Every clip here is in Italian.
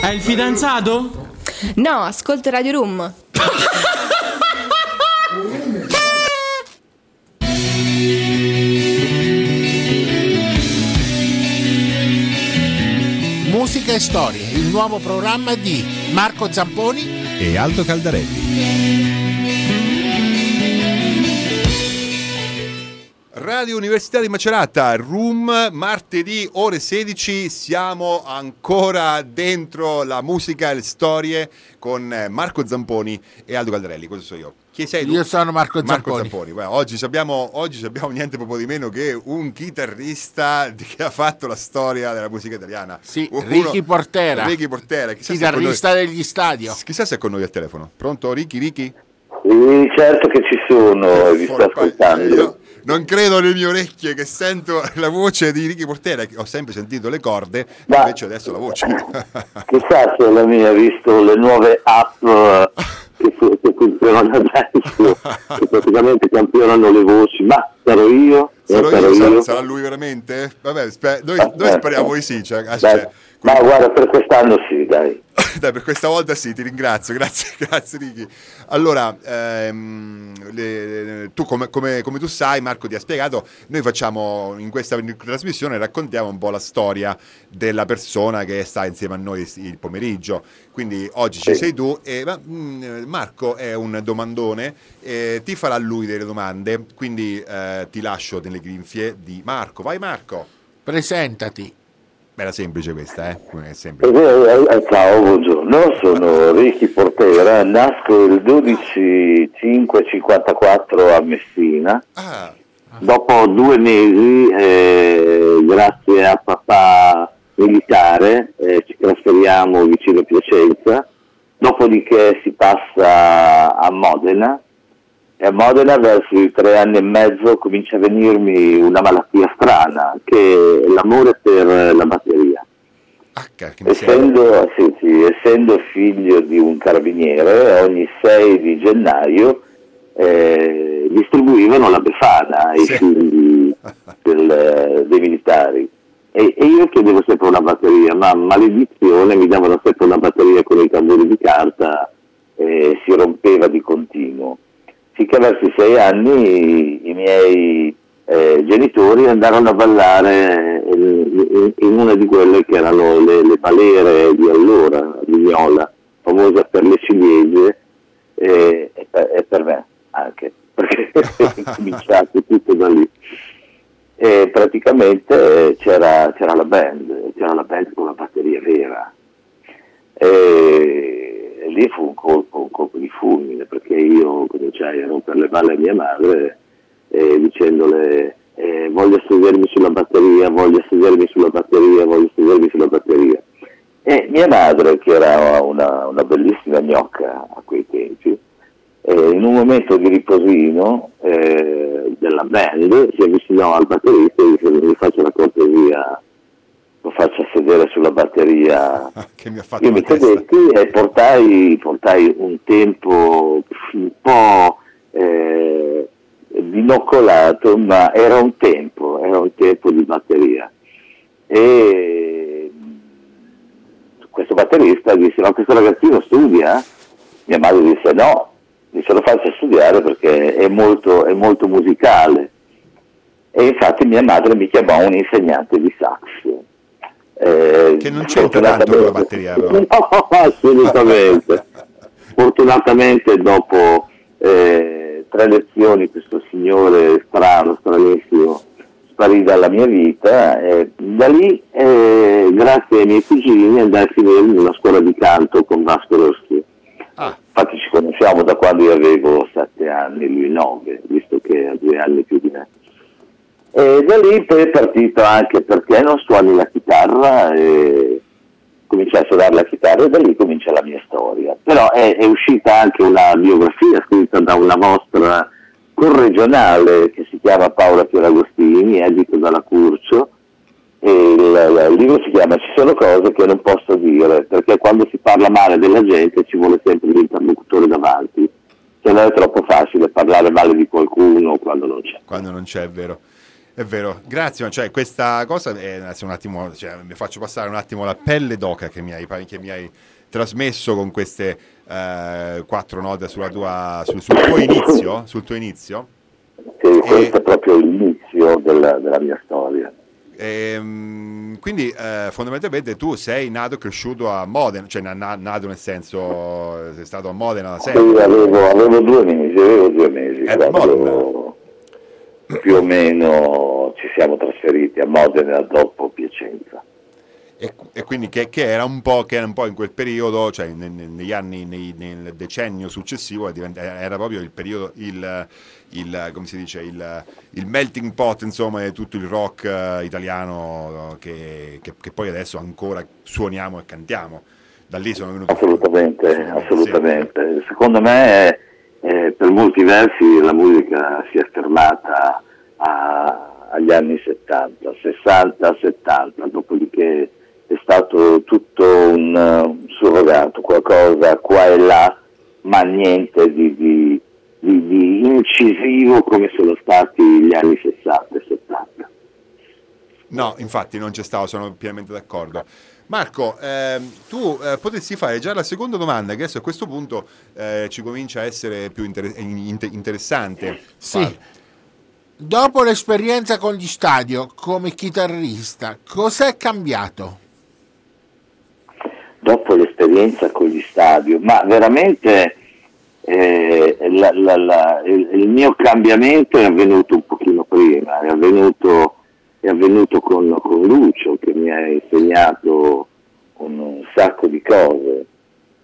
È il fidanzato? No, ascolta Radio Room. Musica e storie, il nuovo programma di Marco Zamponi e Aldo Caldarelli. Radio Università di Macerata, Room, martedì ore 16, siamo ancora dentro la musica e le storie con eh, Marco Zamponi e Aldo Caldarelli, questo sono io. Chi sei tu? Io sono Marco Zamponi. Marco Zamponi. Beh, oggi, abbiamo, oggi abbiamo niente proprio di meno che un chitarrista che ha fatto la storia della musica italiana. Sì, Uno, Ricky Portera. Ricky Portera. chitarrista degli stadio. Chissà se è con noi al telefono. Pronto Ricky, Ricky? Sì, certo che ci sono, vi sto ascoltando. Io non credo alle mie orecchie che sento la voce di Ricky Portera, ho sempre sentito le corde, ma invece adesso la voce. Chissà se la mia ha visto le nuove app che, che funzionano adesso, che praticamente campionano le voci, ma sarò io? Sarò io, io? Sarà, lui veramente? Vabbè, sper- noi, noi, speriamo di sì. Cioè, cioè, ma guarda, per quest'anno sì, dai. dai, per questa volta sì, ti ringrazio, grazie, grazie Ricky. Allora, ehm, le, tu come, come, come, tu sai, Marco ti ha spiegato, noi facciamo in questa trasmissione, raccontiamo un po' la storia della persona che sta insieme a noi il pomeriggio. Quindi oggi ci sei tu e mm, Marco è un domandone, e ti farà lui delle domande, quindi eh, ti lascio nelle grinfie di Marco. Vai Marco! Presentati. Era semplice questa, eh? Semplice. Eh, eh, ciao, buongiorno, sono Ricky Portera, nasco il 12-5-54 a Messina. Ah. Dopo due mesi, eh, grazie a papà militare, eh, ci trasferiamo vicino a Piacenza, dopodiché si passa a Modena e a Modena verso i tre anni e mezzo comincia a venirmi una malattia strana che è l'amore per la batteria. Ah, essendo, sì, sì, essendo, figlio di un carabiniere, ogni 6 di gennaio eh, distribuivano la Befana ai sì. figli del, dei militari. E, e, io chiedevo sempre una batteria, ma maledizione mi davano sempre una batteria con i tamburi di carta e si rompeva di continuo finché verso i sei anni i, i miei eh, genitori andarono a ballare in, in, una di quelle che erano le, le balere di allora, a Vignola, famosa per le ciliegie e, e, per, e per me anche, perché è cominciato tutto da lì. E praticamente c'era, c'era, la band, c'era la band con la batteria vera. E, e lì fu un colpo, un colpo, di fulmine perché io cominciai a rompere le balle a mia madre eh, dicendole eh, voglio sedermi sulla batteria, voglio sedermi sulla batteria, voglio sedermi sulla batteria. E mia madre, che era una, una bellissima gnocca a quei tempi, eh, in un momento di riposino eh, della band si avvicinò al batterista e disse mi faccio la cortesia lo faccia sedere sulla batteria. che mi ha fatto Io mi sedetti e portai, portai, un tempo un po' eh, binoccolato, ma era un tempo, era un tempo di batteria. E questo batterista disse, ma questo ragazzino studia? Mia madre disse no, disse lo faccia studiare perché è molto, è molto musicale. E infatti mia madre mi chiamò un insegnante di sax eh, che non c'entra tanto con la batteria. Però. No, assolutamente. Fortunatamente dopo eh, tre lezioni questo signore strano, stranissimo, sparì dalla mia vita e da lì, eh, grazie ai miei cugini, andai a finire in una scuola di canto con Vasco Roschi. Ah. Infatti ci conosciamo da quando io avevo sette anni, lui nove, visto che ha due anni più di me. E da lì poi è partito anche perché non suoni la chitarra e cominciai a suonare la chitarra e da lì comincia la mia storia. Però è, è uscita anche una biografia scritta da una vostra corregionale che si chiama Paola Pieragostini, edito dalla Curcio, e il, il, libro si chiama Ci sono cose che non posso dire, perché quando si parla male della gente ci vuole sempre l'interlocutore davanti, se no è troppo facile parlare male di qualcuno quando non c'è. Quando non c'è, è vero. È vero, grazie, ma cioè, questa cosa è un attimo, cioè, mi faccio passare un attimo la pelle d'oca che mi hai, che mi hai trasmesso con queste eh, quattro note sulla tua, sul, sul, tuo inizio, sul tuo inizio. Sì, e... questo è proprio l'inizio della, della mia storia. E, ehm, quindi eh, fondamentalmente tu sei nato e cresciuto a Modena, cioè na, nato nel senso sei stato a Modena da sempre. Sì, avevo, avevo due mesi, avevo due mesi. Eh, Modena più o meno ci siamo trasferiti a Modena dopo Piacenza. E, e quindi che, che, era che, era un po', in quel periodo, cioè ne, ne, negli anni, nei, nel decennio successivo, era proprio il periodo, il, il, come si dice, il, il, melting pot insomma di tutto il rock uh, italiano che, che, poi adesso ancora suoniamo e cantiamo. Da lì sono venuto Assolutamente, assolutamente. Secondo me eh, per molti versi la musica si è fermata a, agli anni 70, 60, 70, dopodiché è stato tutto un, un surrogato, qualcosa qua e là, ma niente di, di, di, di incisivo come sono stati gli anni 60 e 70. No, infatti non c'è stato, sono pienamente d'accordo. Marco, ehm, tu eh, potresti fare già la seconda domanda, che adesso a questo punto eh, ci comincia a essere più inter- interessante. Sì. Far. Dopo l'esperienza con gli stadio come chitarrista, cos'è cambiato? Dopo l'esperienza con gli stadio, ma veramente eh, la, la, la, il, il, mio cambiamento è avvenuto un pochino prima, è avvenuto è avvenuto con, con Lucio che mi ha insegnato un, un sacco di cose.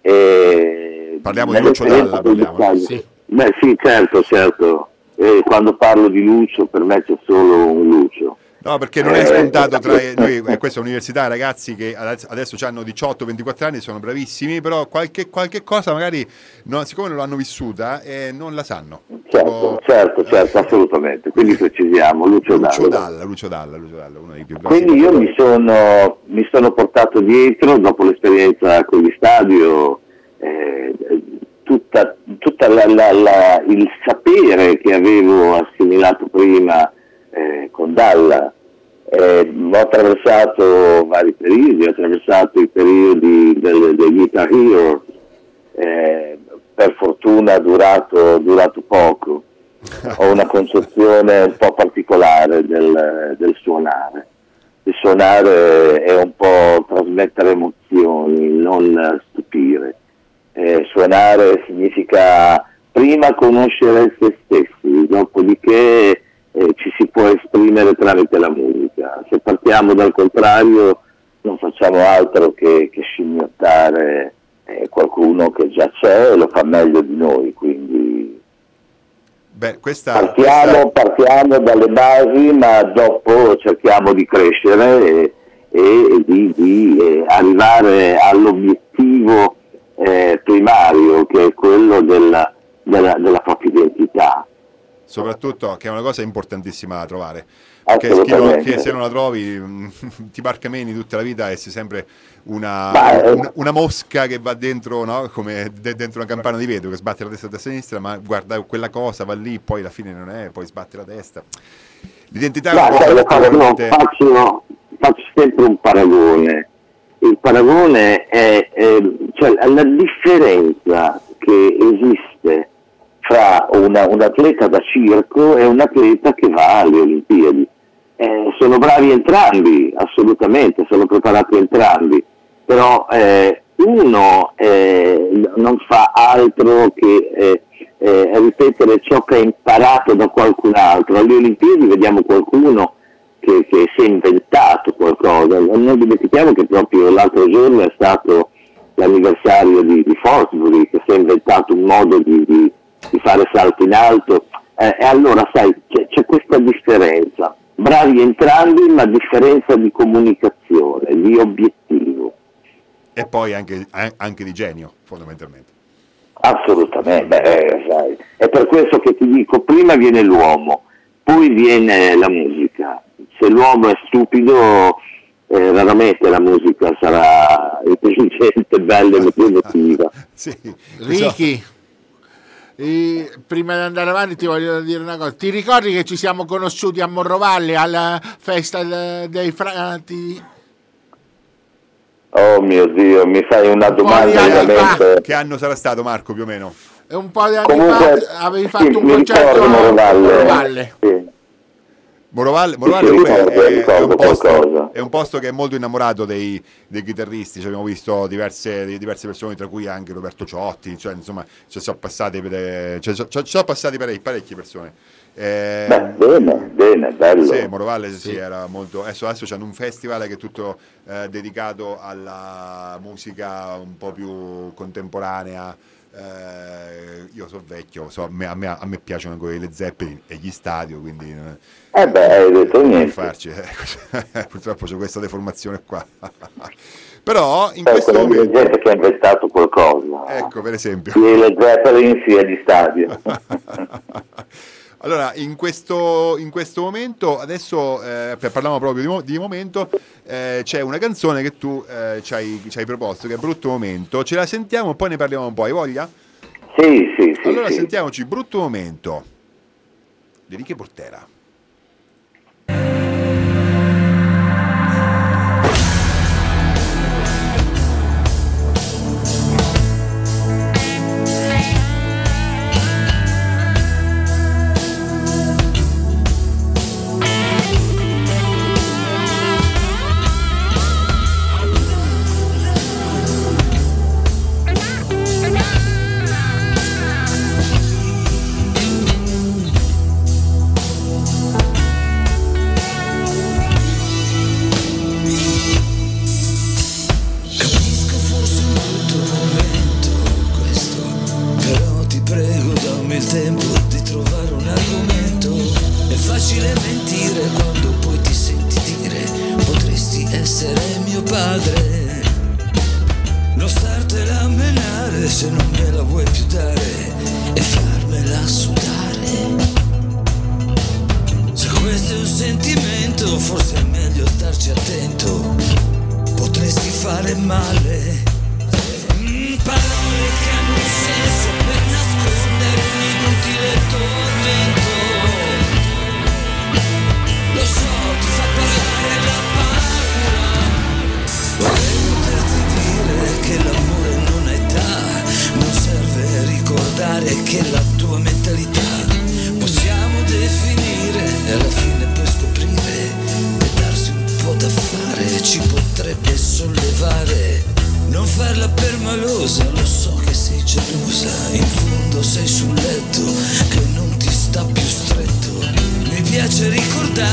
E parliamo di Lucio Dalla, parliamo. Sì. Beh sì, certo, certo. E quando parlo di Lucio per me c'è solo un Lucio. No, perché non è eh, scontato tra noi, eh, questa università, ragazzi che adesso hanno 18-24 anni, sono bravissimi, però qualche, qualche cosa magari, non, siccome non l'hanno vissuta, eh, non la sanno. Certo, o, certo, certo, assolutamente. Quindi precisiamo, Lucio, Lucio Dalla. Dalla. Lucio Dalla, Lucio Dalla, uno dei più bravi. Quindi io mi sono, mi sono, portato dietro, dopo l'esperienza con gli stadio, eh, tutta, tutta la, la, la, il sapere che avevo assimilato prima eh, con Dalla. Eh, ho attraversato vari periodi, ho attraversato i periodi del, degli Guitar Heroes, eh, per fortuna durato, durato poco. Ho una concezione un po' particolare del, del suonare. Il suonare è un po' trasmettere emozioni, non stupire. Eh, suonare significa prima conoscere se stessi, dopodiché eh, ci si può esprimere tramite la musica. Se partiamo dal contrario non facciamo altro che, che scimmiottare eh, qualcuno che già c'è e lo fa meglio di noi. Quindi Beh, questa, partiamo, questa... partiamo, dalle basi, ma dopo cerchiamo di crescere e, e di, di eh, arrivare all'obiettivo eh, primario che è quello della, della, della propria identità soprattutto che è una cosa importantissima da trovare. Perché non, che se non la trovi ti barcameni tutta la vita e sei sempre una, eh, una, una mosca che va dentro no? come de, dentro una campana di vetro che sbatte la testa da sinistra ma guarda quella cosa va lì poi alla fine non è poi sbatte la testa. L'identità è una cosa veramente... faccio, faccio sempre un paragone. Il paragone è, è cioè, la differenza che esiste fra una, un atleta da circo e un atleta che va alle Olimpiadi. Eh, sono bravi entrambi, assolutamente, sono preparati entrambi, però eh, uno eh, non fa altro che eh, eh, ripetere ciò che ha imparato da qualcun altro. Alle Olimpiadi vediamo qualcuno che, che si è inventato qualcosa, non dimentichiamo che proprio l'altro giorno è stato l'anniversario di, di Forsbury che si è inventato un modo di, di di fare salto in alto. Eh, e allora sai, c'è, c'è, questa differenza. Bravi entrambi, ma differenza di comunicazione, di obiettivo. E poi anche, anche di genio, fondamentalmente. Assolutamente, Beh, sai. è per questo che ti dico, prima viene l'uomo, poi viene la musica. Se l'uomo è stupido, eh, raramente la musica sarà intelligente, bella e emotiva. sì. Ricky, E prima di andare avanti ti voglio dire una cosa. Ti ricordi che ci siamo conosciuti a Morrovalle alla festa de- dei frati? Oh mio Dio, mi fai una di domanda veramente... Che anno sarà stato Marco più o meno? E un po' di anni Comunque, fa avevi sì, fatto un mi concerto a Morovalle. Morrovalle. Sì. Morovalle, Morovalle sì, comunque ricordo, è, ricordo è un posto, è un posto che è molto innamorato dei, dei chitarristi, Ci abbiamo visto diverse, di- diverse persone, tra cui anche Roberto Ciotti, cioè, insomma ci sono passati, per- cioè, ci- ci sono passati parecchie, parecchie persone. Eh, Beh, bene, bene, bello. Sì, Morovalle sì, sì, era molto. Adesso, adesso c'hanno un festival che è tutto eh, dedicato alla musica un po' più contemporanea. Eh, io sono vecchio, so, a, me, a, me, a me piacciono ancora i Led Zeppelin e gli stadio, quindi eh, Eh beh, hai detto non niente. farci. eh, purtroppo c'è questa deformazione qua. Però in C'è questo momento, gente che ha inventato qualcosa. ecco per esempio. Sia i Led Zeppelin sia gli stadio. Allora, in questo, in questo momento, adesso eh, parliamo proprio di, mo- di momento, eh, c'è una canzone che tu eh, ci, hai, ci hai proposto, che è Brutto Momento, ce la sentiamo e poi ne parliamo un po', hai voglia? Sì, sì, sì. allora sì. sentiamoci Brutto Momento di Riche Portera.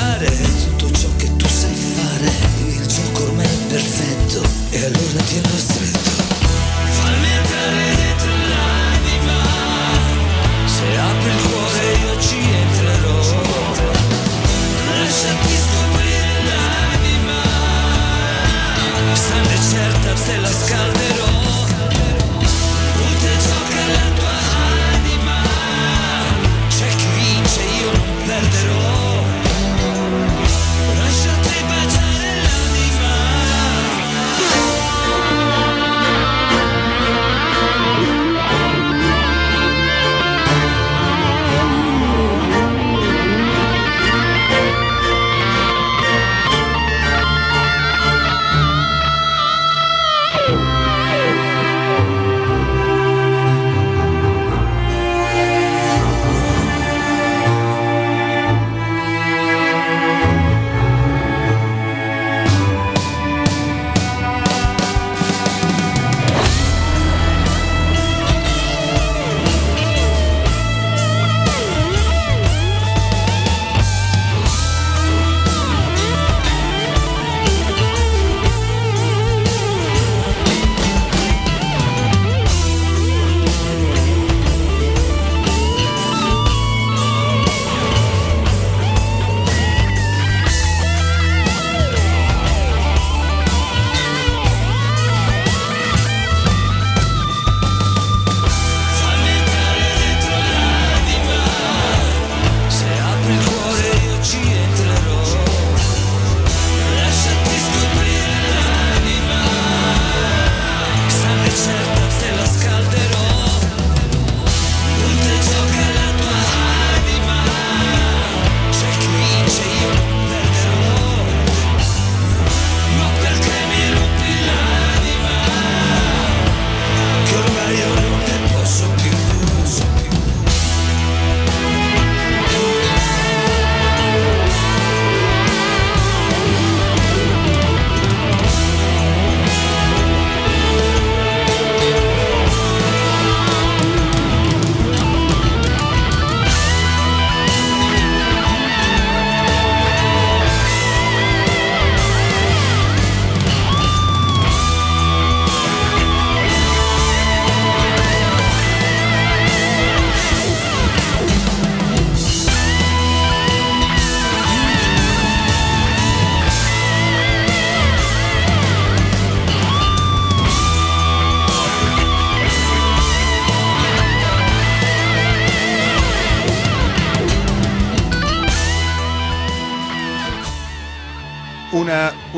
Ricordare tutto ciò che tu sai fare, il gioco ormai è perfetto e allora tienilo stretto.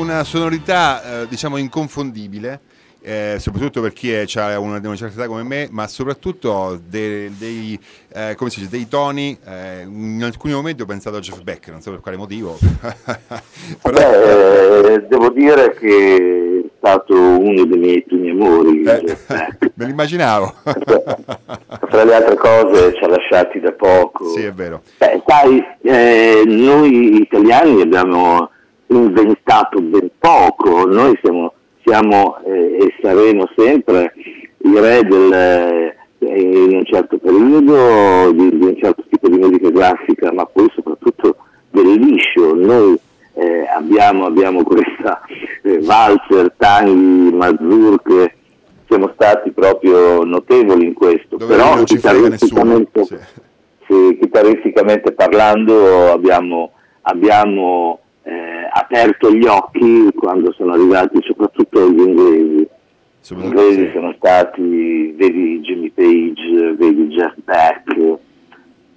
Una, sonorità eh, diciamo inconfondibile. eh, soprattutto per chi ha una, una certa età come me, ma soprattutto dei, dei, eh, come si dice, dei toni. eh, in alcuni momenti ho pensato a Jeff Beck, non so per quale motivo. Però, Beh, eh, devo dire che è stato uno dei miei primi amori. eh, me l'immaginavo. Tra le altre cose ci ha lasciati da poco. sì, è vero. Beh, sai, noi italiani abbiamo inventato ben poco, noi siamo, siamo eh, e saremo sempre i re del, eh, in un certo periodo di, di un certo tipo di musica classica, ma poi soprattutto del liscio. Noi eh, abbiamo, abbiamo questa eh, valzer, tanghi, mazurche, siamo stati proprio notevoli in questo, Dove però chitarristicamente- Sì. sì, chitarristicamente parlando abbiamo, abbiamo, eh, aperto gli occhi quando sono arrivati soprattutto gli inglesi. Gli inglesi sono stati, vedi Jimmy Page, vedi Jeff Beck,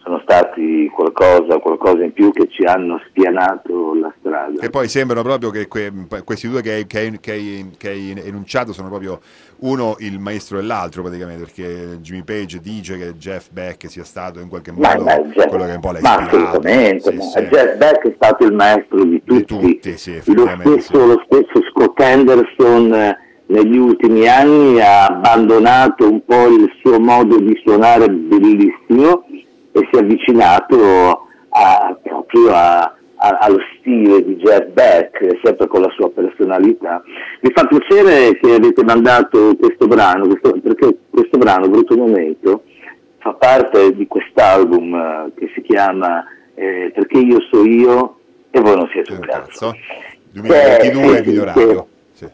sono stati qualcosa, qualcosa in più che ci hanno spianato la strada. E poi sembrano proprio che que- questi due che hai, enunciato sono proprio uno il maestro dell'altro praticamente, perché Jimmy Page dice che Jeff Beck sia stato in qualche Ma, modo ma Jeff- quello che un po' l'ha ma ispirato. assolutamente, Sì, ma sì. Jeff Beck è stato il maestro di tutti, tutti, sì, lo, stesso, lo stesso Scott Henderson eh, negli ultimi anni ha abbandonato un po' il suo modo di suonare bellissimo e si è avvicinato a- proprio a- a- allo stile di Jeff Beck, sempre con la sua personalità. Mi fa piacere che avete mandato questo brano, questo- perché questo brano, Brutto Momento, fa parte di quest'album eh, che si chiama eh, Perché io so io e voi non siete un cazzo. 2022 Eh, sì, video sì, radio. Sì.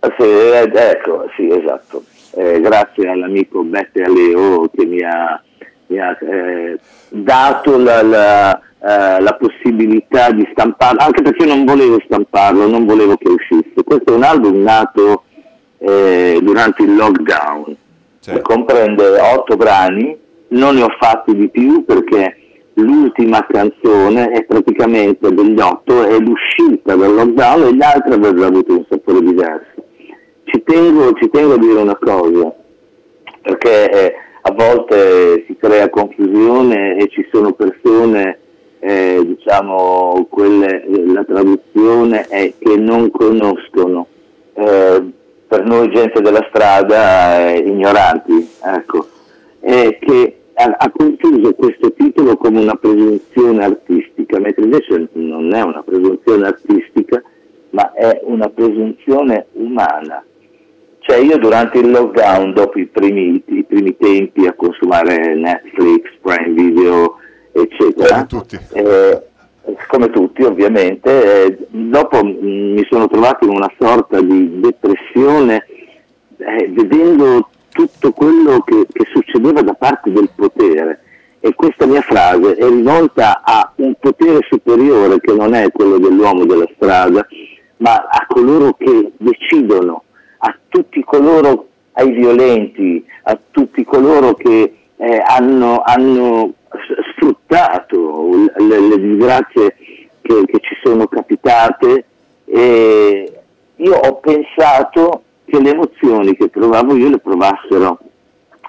Ah, sì, eh, ecco, sì, esatto. Eh, grazie all'amico Bette Aleo che mi ha, mi ha, eh, dato la, la, eh, la possibilità di stamparlo, anche perché non volevo stamparlo, non volevo che uscisse. Questo è un album nato eh, durante il lockdown, che comprende otto brani, non ne ho fatti di più perché l'ultima canzone è praticamente degli otto, è l'uscita dal lockdown e gli altri avrebbero avuto un sapore diverso. Ci tengo, ci tengo a dire una cosa, perché eh, a volte si crea confusione e ci sono persone, eh, diciamo, quelle, la traduzione è che non conoscono. Eh, per noi gente della strada eh, ignoranti, ecco, che ha, ha confuso questo titolo come una presunzione artistica, mentre invece non è una presunzione artistica, ma è una presunzione umana. Cioè io durante il lockdown, dopo i primi, i primi tempi a consumare Netflix, Prime Video, eccetera, Come tutti. eh, come tutti ovviamente, eh, dopo mi sono trovato in una sorta di depressione eh, vedendo tutto quello che, che succedeva da parte del potere e questa mia frase è rivolta a un potere superiore che non è quello dell'uomo della strada, ma a coloro che decidono, a tutti coloro, ai violenti, a tutti coloro che eh, hanno, hanno sfruttato le, le disgrazie che, che ci sono capitate e io ho pensato che le emozioni che provavo io le provassero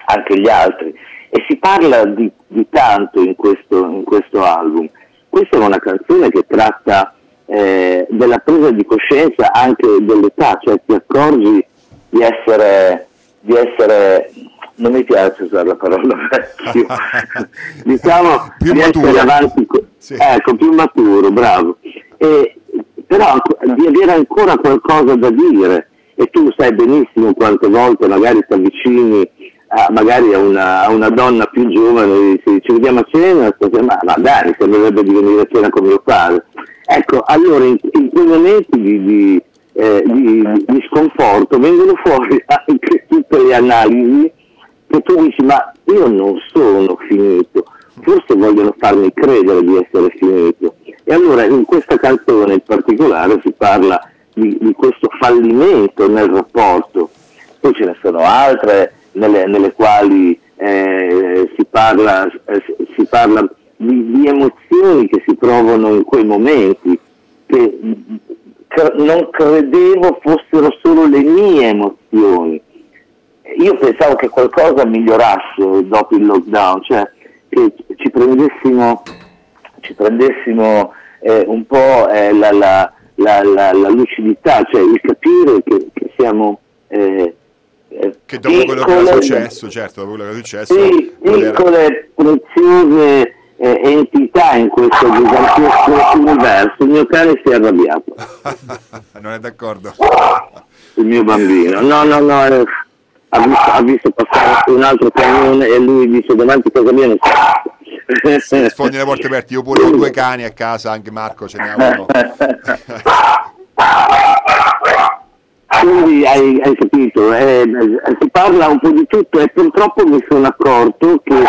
anche gli altri e si parla di, di tanto in questo, in questo album. Questa è una canzone che tratta eh, della presa di coscienza anche dell'età, cioè ti accorgi di essere, di essere non mi piace usare la parola vecchio, diciamo Più di maturo. essere avanti, Sì. ecco, più maturo, bravo. E, però di avere ancora qualcosa da dire e tu sai benissimo quante volte magari ti avvicini a, magari a una, a una donna più giovane e dici ci vediamo a cena, ma, ma dai, sembrerebbe di venire a cena con mio padre. Ecco, allora in, in quei momenti di, di, eh, di- di sconforto vengono fuori anche tutte le analisi che tu dici ma io non sono finito, forse vogliono farmi credere di essere finito. E allora in questa canzone in particolare si parla di, di questo fallimento nel rapporto, poi ce ne sono altre nelle, nelle quali eh, si parla, eh, si parla di, di emozioni che si provano in quei momenti, che cre- non credevo fossero solo le mie emozioni. Io pensavo che qualcosa migliorasse dopo il lockdown, cioè che ci prendessimo, ci prendessimo eh, un po' eh, la, la- la- la- lucidità, cioè il capire che, che siamo eh, eh, Che dopo quello che era piccole- successo, certo, dopo quello che è successo, piccole, preziose eh, entità in questo gigantesco universo. Il mio cane si è arrabbiato, non è d'accordo. il mio bambino. No, no, no, eh, ha, visto, ha visto passare un altro camione e lui dice davanti a casa mia non c'è. Sfondi le porte aperte, io pure ho due cani a casa, anche Marco ce n'ha uno. Quindi hai, hai capito, eh, si parla un po' di tutto e purtroppo mi sono accorto che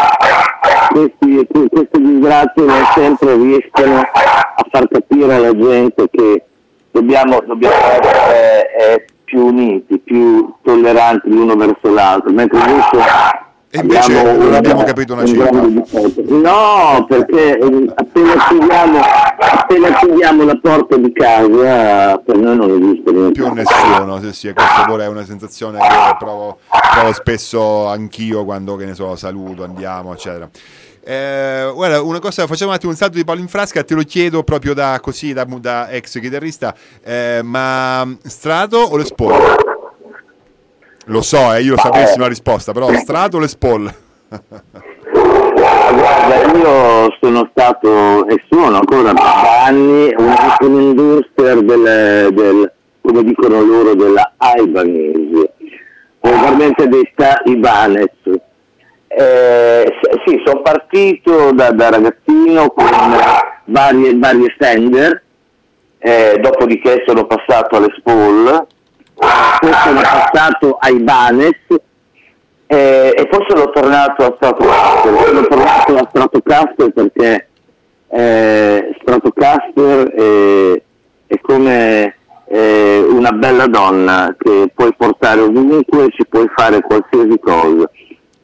questi, que- queste disgrazie non sempre riescono a far capire alla gente che dobbiamo, dobbiamo essere eh, più uniti, più tolleranti l'uno verso l'altro, mentre invece E invece non abbiamo capito una un cifra. No, perché eh, appena chiudiamo, appena chiudiamo la porta di casa per noi non esiste niente. più nessuno, sì, sì, questa pure è una sensazione che provo, provo spesso anch'io quando, che ne so, saluto, andiamo, eccetera. Eh, guarda, una cosa, facciamo un attimo un salto di Paolo in frasca, te lo chiedo proprio da così, da, da ex chitarrista, eh, ma Strato o le Spall? Lo so, eh, io sapessi la risposta, però Strato o le Spall? Guarda, io sono stato e sono ancora da anni un, un endorser del, del, come dicono loro, della Ibanese, vulgarmente detta Ibanez. Eh, sì, sono partito da, da ragazzino con varie, varie Fender, eh, dopodiché sono passato alle Spall, poi sono passato ai Ibanez eh, e poi sono tornato a Stratocaster, sono tornato a Stratocaster perché eh, Stratocaster è, è come eh, una bella donna che puoi portare ovunque, ci puoi fare qualsiasi cosa,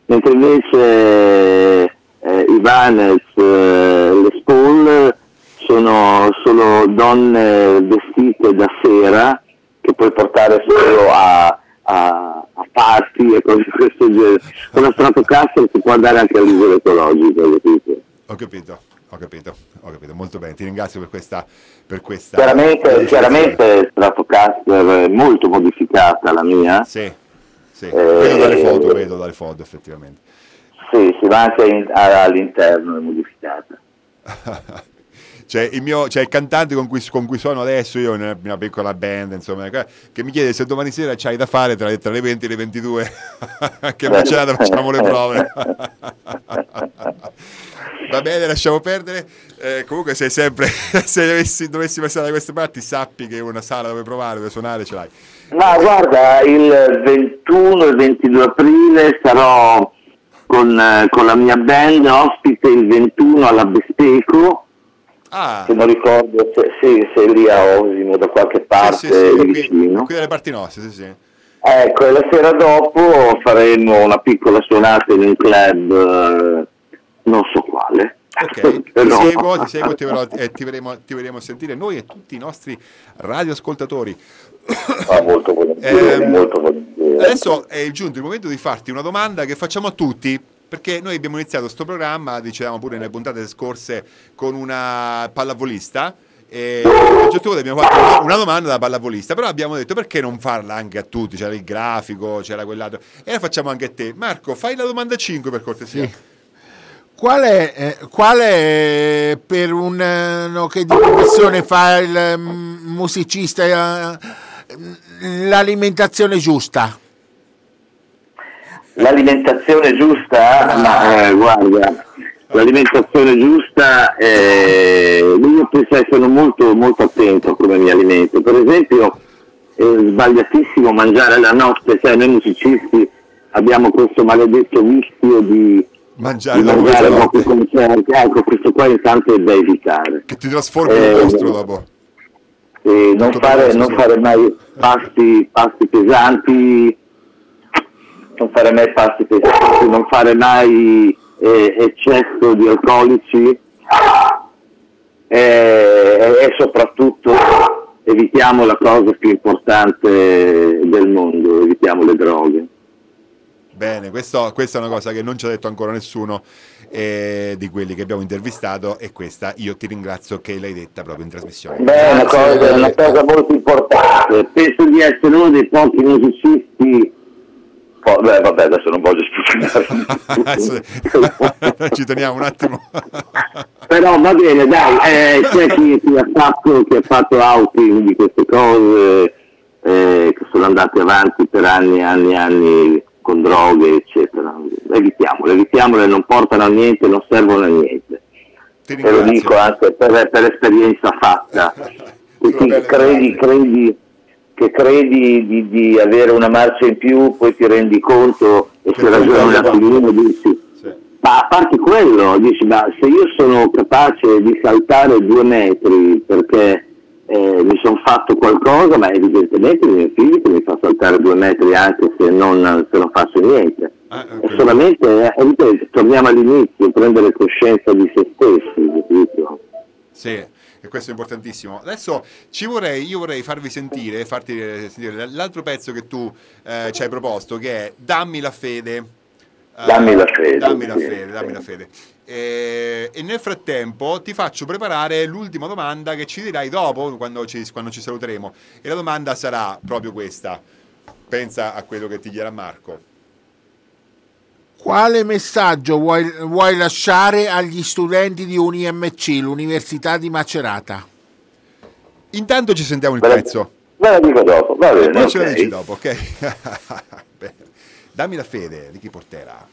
mentre invece eh, Ibanez, eh, le Spall sono solo donne vestite da sera che puoi portare solo a, a, a party e cose di questo genere. La Stratocaster si può andare anche all'isola ecologica, capito? Ho capito, ho capito, ho capito, molto bene, ti ringrazio per questa... Per questa Chiaramente, chiaramente Stratocaster è molto modificata la mia, Sì, sì, vedo dalle foto, vedo dalle foto effettivamente. sì, si va anche in- a- all'interno, è modificata. C'è il, mio, c'è il cantante con cui, con cui suono adesso, io nella mia piccola band, insomma, che mi chiede se domani sera c'hai da fare tra, le- tra le 20 e le 22, che macelata facciamo le prove. Va bene, lasciamo perdere. Eh, comunque sei sempre, se dovessi, dovessi passare da queste parti, sappi che una sala dove provare, dove suonare ce l'hai. Ma guarda, il 21 e 22 aprile sarò con, eh, con la mia band ospite il 21 alla Besteco, Ah, se non ricordo se, sì, se lì a Osimo da qualche parte sì, sì, sì, qui, vicino. qui dalle parti nostre, sì, sì. Ecco, e la sera dopo faremo una piccola suonata in un club, eh, non so quale. Ok, ti seguo, ti seguo e ti, verrò- e ti verremo, ti verremo sentire noi e tutti i nostri radioascoltatori. Ah, molto volentieri, Ehm, molto volentieri. Adesso è giunto il momento di farti una domanda che facciamo a tutti, perché noi abbiamo iniziato questo programma, dicevamo pure nelle puntate scorse, con una pallavolista. E a un certo punto abbiamo fatto una- domanda da pallavolista, però abbiamo detto perché non farla anche a tutti? C'era il grafico, c'era quell'altro, e la facciamo anche a te. Marco, fai la domanda 5 per cortesia. Sì. Qual è, eh, qual è per un eh, no, che di professione fa il mm, musicista eh, l'alimentazione giusta? L'alimentazione giusta, ma eh, guarda, l'alimentazione giusta, eh, io penso sono molto, molto attento a come mi alimento. Per esempio, è sbagliatissimo mangiare la notte, sai, noi musicisti abbiamo questo maledetto vizio di, Mangiare di mangiare pochi concerti. Ecco, questo qua intanto è da evitare. che ti trasformi in Eh, un mostro dopo. E non, fare, non fare mai pasti, pasti pesanti, non fare mai pasti pesanti, non fare mai eh, eccesso di alcolici eh, e, e soprattutto evitiamo la cosa più importante del mondo, evitiamo le droghe. Bene, questo- questa è una cosa che non ci ha detto ancora nessuno eh, di quelli che abbiamo intervistato e questa io ti ringrazio che l'hai detta proprio in trasmissione. Beh, è una cosa, è una cosa molto importante. Penso di essere uno dei pochi musicisti. Po- beh, vabbè, adesso non voglio spiegare. ci teniamo un attimo. Però va bene, dai, eh, c'è chi, chi ha fatto, chi ha fatto outing di queste cose eh, che sono andate avanti per anni e anni e anni con droghe, eccetera. Evitiamole, evitiamole, non portano a niente, non servono a niente. Te lo dico anche per, per esperienza fatta. Credi, parole. credi, che credi di, di avere una marcia in più, poi ti rendi conto e se ragioni un attimino dici Sì. ma a parte quello, dici, ma se io sono capace di saltare due metri perché eh, mi sono fatto qualcosa, ma evidentemente il mio fisico mi fa saltare due metri anche se non, se non faccio niente. Ah, quello- solamente, eh, ripeto, torniamo all'inizio, prendere coscienza di se stessi, capito? Sì, e questo è importantissimo. Adesso ci vorrei, io vorrei farvi sentire, farti eh, sentire l'altro pezzo che tu eh, ci hai proposto, che è Dammi la fede. Eh, Dammi la fede, Dammi la sì, fede, dammi sì. la fede. Eh, e nel frattempo ti faccio preparare l'ultima domanda che ci dirai dopo, quando ci, quando ci saluteremo. E la domanda sarà proprio questa. Pensa a quello che ti chiederà Marco. Quale messaggio vuoi, vuoi lasciare agli studenti di UniMC, l'Università di Macerata? Intanto ci sentiamo il la- pezzo. Ve la dico dopo, va bene. poi ce la ok. dici dopo, ok? Dammi la fede, Ricky Portera.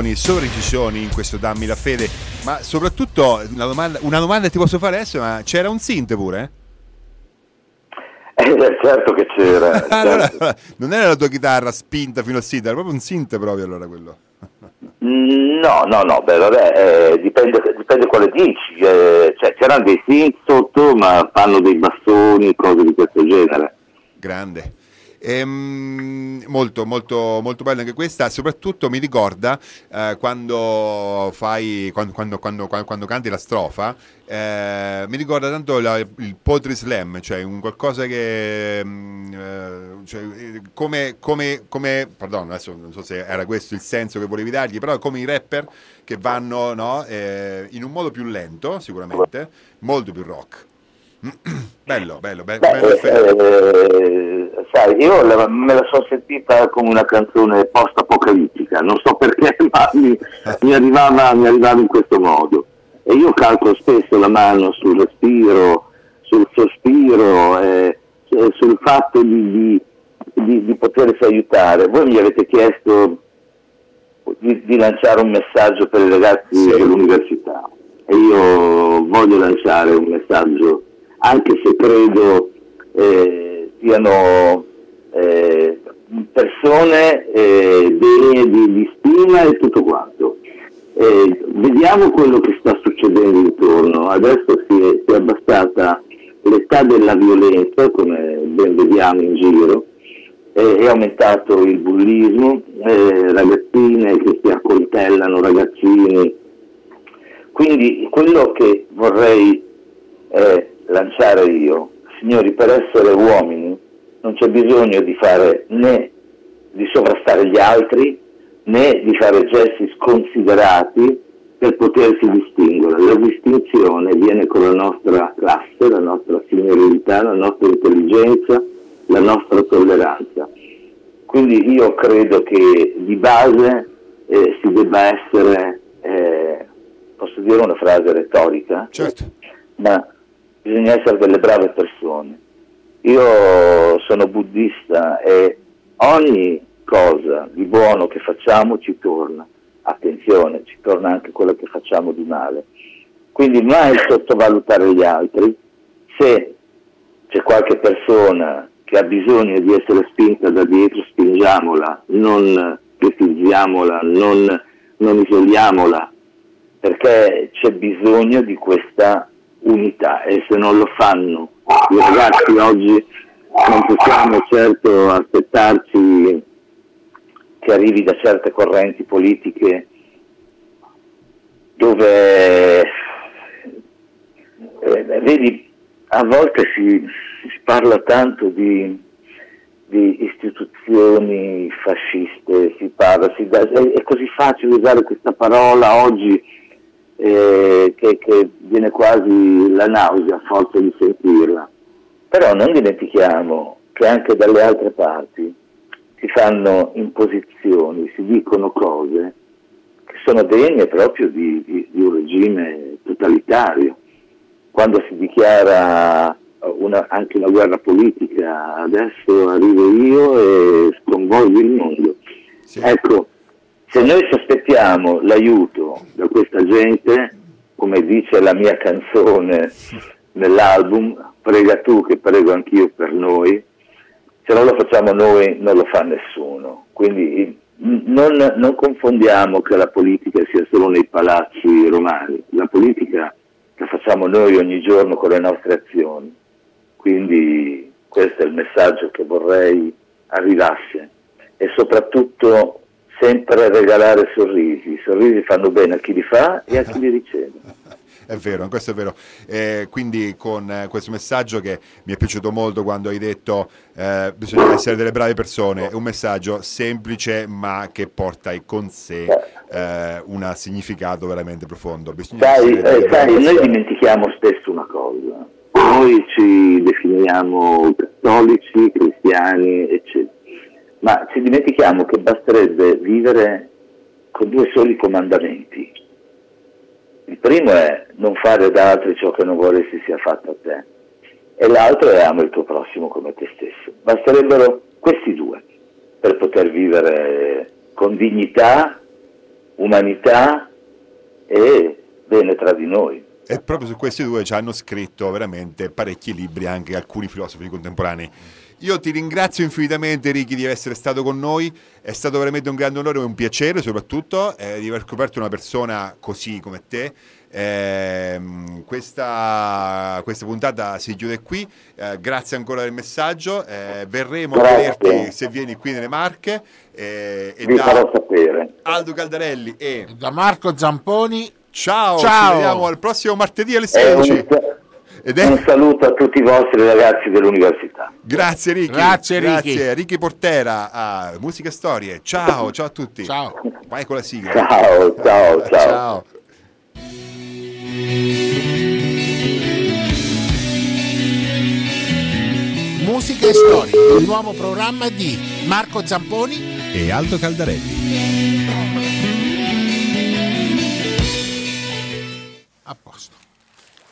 Incisioni, sovraincisioni in questo Dammi la fede, ma soprattutto una domanda, una domanda che ti posso fare adesso, ma c'era un synth pure? Eh, certo che c'era. allora, certo. non era la tua chitarra spinta fino al synth, era proprio un synth proprio allora quello. Mm, No, no, no, beh, vabbè, eh, dipende, dipende quale dici. eh, cioè, c'erano dei synth sotto, ma fanno dei bastoni, cose di questo genere. Grande. Ehm, molto, molto, molto bella anche questa. Soprattutto mi ricorda eh, quando fai quando, quando, quando, quando- canti la strofa. eh, mi ricorda tanto la- il poetry slam, cioè un qualcosa che mm, eh, cioè, come, come, come pardon, adesso non so se era questo il senso che volevi dargli, però come i rapper che vanno no, eh, in un modo più lento, sicuramente, molto più rock. bello, bello, be- bello eh, eh, sai, io la- me la sono sentita come una canzone post-apocalittica, non so perché, ma mi, mi arrivava, mi arrivava in questo modo. E io calco spesso la mano sul respiro, sul sospiro, eh, sul fatto di, di, di, di potersi aiutare. Voi mi avete chiesto di, di lanciare un messaggio per i ragazzi Sì. dell'università e io voglio lanciare un messaggio anche se credo eh, siano eh, persone eh, degne di, di stima e tutto quanto. Eh, vediamo quello che sta succedendo intorno. Adesso si è, si è abbassata l'età della violenza, come ben vediamo in giro, è aumentato il bullismo, eh, ragazzine che si accoltellano, ragazzini. Quindi quello che vorrei eh, lanciare io, signori, per essere uomini non c'è bisogno di fare né di sovrastare gli altri né di fare gesti sconsiderati per potersi distinguere. La distinzione viene con la nostra classe, la nostra signorilità, la nostra intelligenza, la nostra tolleranza. Quindi io credo che di base eh, si debba essere, eh, posso dire una frase retorica, Certo. ma bisogna essere delle brave persone. Io sono buddista e ogni cosa di buono che facciamo ci torna. Attenzione, ci torna anche quello che facciamo di male. Quindi mai sottovalutare gli altri. Se c'è qualche persona che ha bisogno di essere spinta da dietro, spingiamola, non critizziamola, non, non isoliamola, perché c'è bisogno di questa unità e se non lo fanno i ragazzi oggi non possiamo certo aspettarci che arrivi da certe correnti politiche dove eh, vedi a volte si, si parla tanto di, di istituzioni fasciste, si parla, si dà- è, è così facile usare questa parola oggi eh, che, che viene quasi la nausea a forza di sentirla. Però non dimentichiamo che anche dalle altre parti si fanno imposizioni, si dicono cose che sono degne proprio di, di- di un regime totalitario. Quando si dichiara una- anche una guerra politica, adesso arrivo io e sconvolgo il mondo. Sì. Ecco, se noi ci aspettiamo l'aiuto da questa gente, come dice la mia canzone nell'album, prega tu che prego anch'io per noi, se non lo facciamo noi non lo fa nessuno. Quindi non, non confondiamo che la politica sia solo nei palazzi romani, la politica la facciamo noi ogni giorno con le nostre azioni. Quindi questo è il messaggio che vorrei arrivasse e soprattutto sempre regalare sorrisi. I sorrisi fanno bene a chi li fa e a chi li riceve. È vero, questo è vero. Eh, quindi con eh, questo messaggio che mi è piaciuto molto quando hai detto eh, bisogna essere delle brave persone, è un messaggio semplice ma che porta con sé eh, un significato veramente profondo. Sai, eh, sai, noi dimentichiamo spesso una cosa. Noi ci definiamo cattolici, cristiani, eccetera. Ma ci dimentichiamo che basterebbe vivere con due soli comandamenti. Il primo è non fare da altri ciò che non vorresti sia fatto a te. E l'altro è ama il tuo prossimo come te stesso. Basterebbero questi due per poter vivere con dignità umanità e bene tra di noi. E proprio su questi due ci hanno scritto veramente parecchi libri anche alcuni filosofi contemporanei. Io ti ringrazio infinitamente Ricky di essere stato con noi, è stato veramente un grande onore e un piacere soprattutto eh, di aver scoperto una persona così come te. Eh, questa, questa, puntata si chiude qui, eh, grazie ancora del messaggio, eh, verremo grazie. a vederti se vieni qui nelle Marche. Eh, e Vi da farò sapere. Aldo Caldarelli e da Marco Zamponi. Ciao, Ciao. ci vediamo al prossimo martedì alle 16. Ed è... Un saluto a tutti i vostri ragazzi dell'università. Grazie Ricky. Grazie Ricky. Grazie. Ricky Portera a Musica e Storie. Ciao, ciao a tutti. Ciao. Vai con la sigla. Ciao, ciao, ciao. ciao. Musica e Storie, il nuovo programma di Marco Zamponi e Aldo Caldarelli. apposto.